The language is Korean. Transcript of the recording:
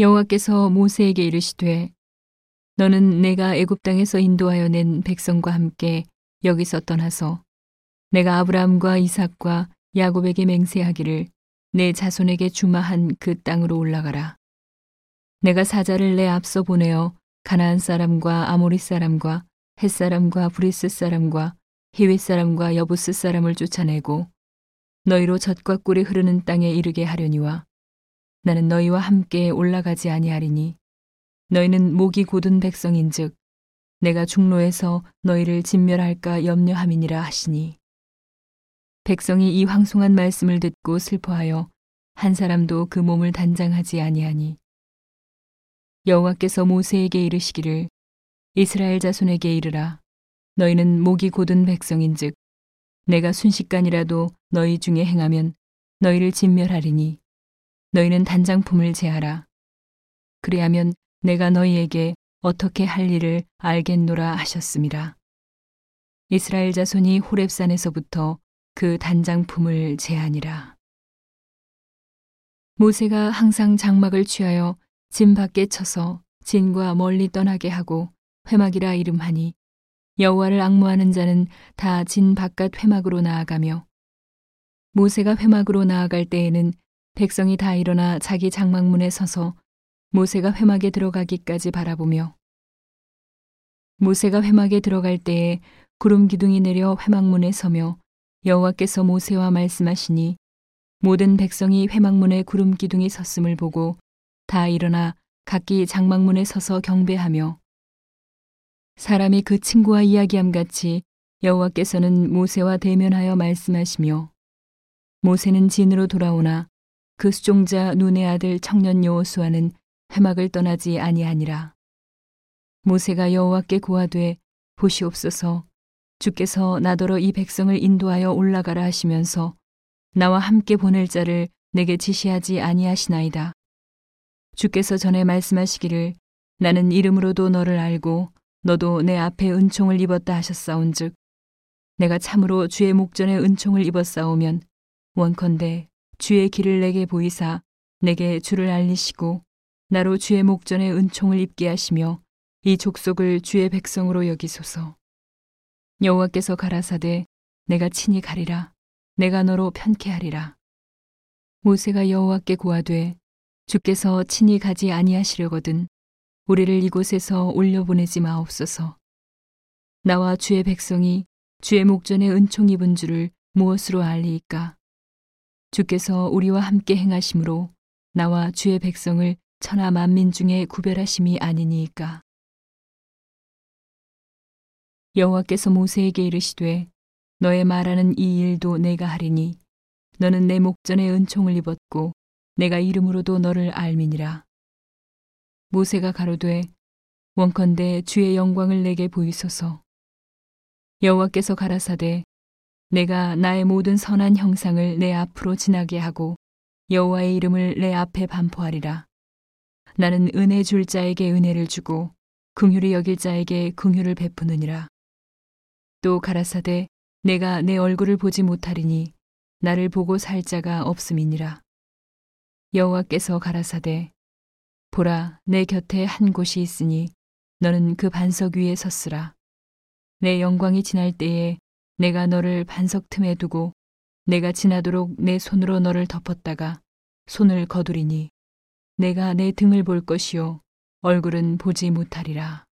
여호와께서 모세에게 이르시되 너는 내가 애굽 땅에서 인도하여 낸 백성과 함께 여기서 떠나서 내가 아브라함과 이삭과 야곱에게 맹세하기를 네 자손에게 주마 한 그 땅으로 올라가라. 내가 사자를 네 앞서 보내어 가나안 사람과 아모리 사람과 헷 사람과 브리스 사람과 히윗 사람과 여부스 사람을 쫓아내고 너희로 젖과 꿀이 흐르는 땅에 이르게 하려니와 나는 너희와 함께 올라가지 아니하리니. 너희는 목이 곧은 백성인즉 내가 중로에서 너희를 진멸할까 염려함이니라 하시니. 백성이 이 황송한 말씀을 듣고 슬퍼하여 한 사람도 그 몸을 단장하지 아니하니. 여호와께서 모세에게 이르시기를 이스라엘 자손에게 이르라. 너희는 목이 곧은 백성인즉 내가 순식간이라도 너희 중에 행하면 너희를 진멸하리니 너희는 단장품을 제하라. 그리하면 내가 너희에게 어떻게 할 일을 알겠노라 하셨습니다. 이스라엘 자손이 호렙산에서부터 그 단장품을 제하니라. 모세가 항상 장막을 취하여 진 밖에 쳐서 진과 멀리 떠나게 하고 회막이라 이름하니 여호와를 악무하는 자는 다 진 바깥 회막으로 나아가며 모세가 회막으로 나아갈 때에는 백성이 다 일어나 자기 장막문에 서서 모세가 회막에 들어가기까지 바라보며 모세가 회막에 들어갈 때에 구름 기둥이 내려 회막문에 서며 여호와께서 모세와 말씀하시니 모든 백성이 회막문에 구름 기둥이 섰음을 보고 다 일어나 각기 장막문에 서서 경배하며 사람이 그 친구와 이야기함 같이 여호와께서는 모세와 대면하여 말씀하시며 모세는 진으로 돌아오나 그 수종자 눈의 아들 청년 여호수아는 회막을 떠나지 아니하니라. 모세가 여호와께 고하되 보시옵소서 주께서 나더러 이 백성을 인도하여 올라가라 하시면서 나와 함께 보낼 자를 내게 지시하지 아니하시나이다. 주께서 전에 말씀하시기를 나는 이름으로도 너를 알고 너도 내 앞에 은총을 입었다 하셨사온즉 내가 참으로 주의 목전에 은총을 입었사오면 원컨대 주의 길을 내게 보이사 내게 주를 알리시고 나로 주의 목전에 은총을 입게 하시며 이 족속을 주의 백성으로 여기소서. 여호와께서 가라사대 내가 친히 가리라 내가 너로 편케 하리라. 모세가 여호와께 고하되 주께서 친히 가지 아니하시려거든 우리를 이곳에서 올려보내지 마옵소서. 나와 주의 백성이 주의 목전에 은총 입은 줄을 무엇으로 알리이까? 주께서 우리와 함께 행하심으로 나와 주의 백성을 천하 만민 중에 구별하심이 아니니이까. 여호와께서 모세에게 이르시되 너의 말하는 이 일도 내가 하리니 너는 내 목전에 은총을 입었고 내가 이름으로도 너를 알미니라. 모세가 가로되 원컨대 주의 영광을 내게 보이소서. 여호와께서 가라사대 내가 나의 모든 선한 형상을 내 앞으로 지나게 하고 여호와의 이름을 내 앞에 반포하리라. 나는 은혜 줄 자에게 은혜를 주고 긍휼히 여길 자에게 긍휼을 베푸느니라. 또 가라사대 내가 내 얼굴을 보지 못하리니 나를 보고 살 자가 없음이니라. 여호와께서 가라사대 보라 내 곁에 한 곳이 있으니 너는 그 반석 위에 섰으라. 내 영광이 지날 때에 내가 너를 반석 틈에 두고 내가 지나도록 내 손으로 너를 덮었다가 손을 거두리니 내가 내 등을 볼 것이요 얼굴은 보지 못하리라.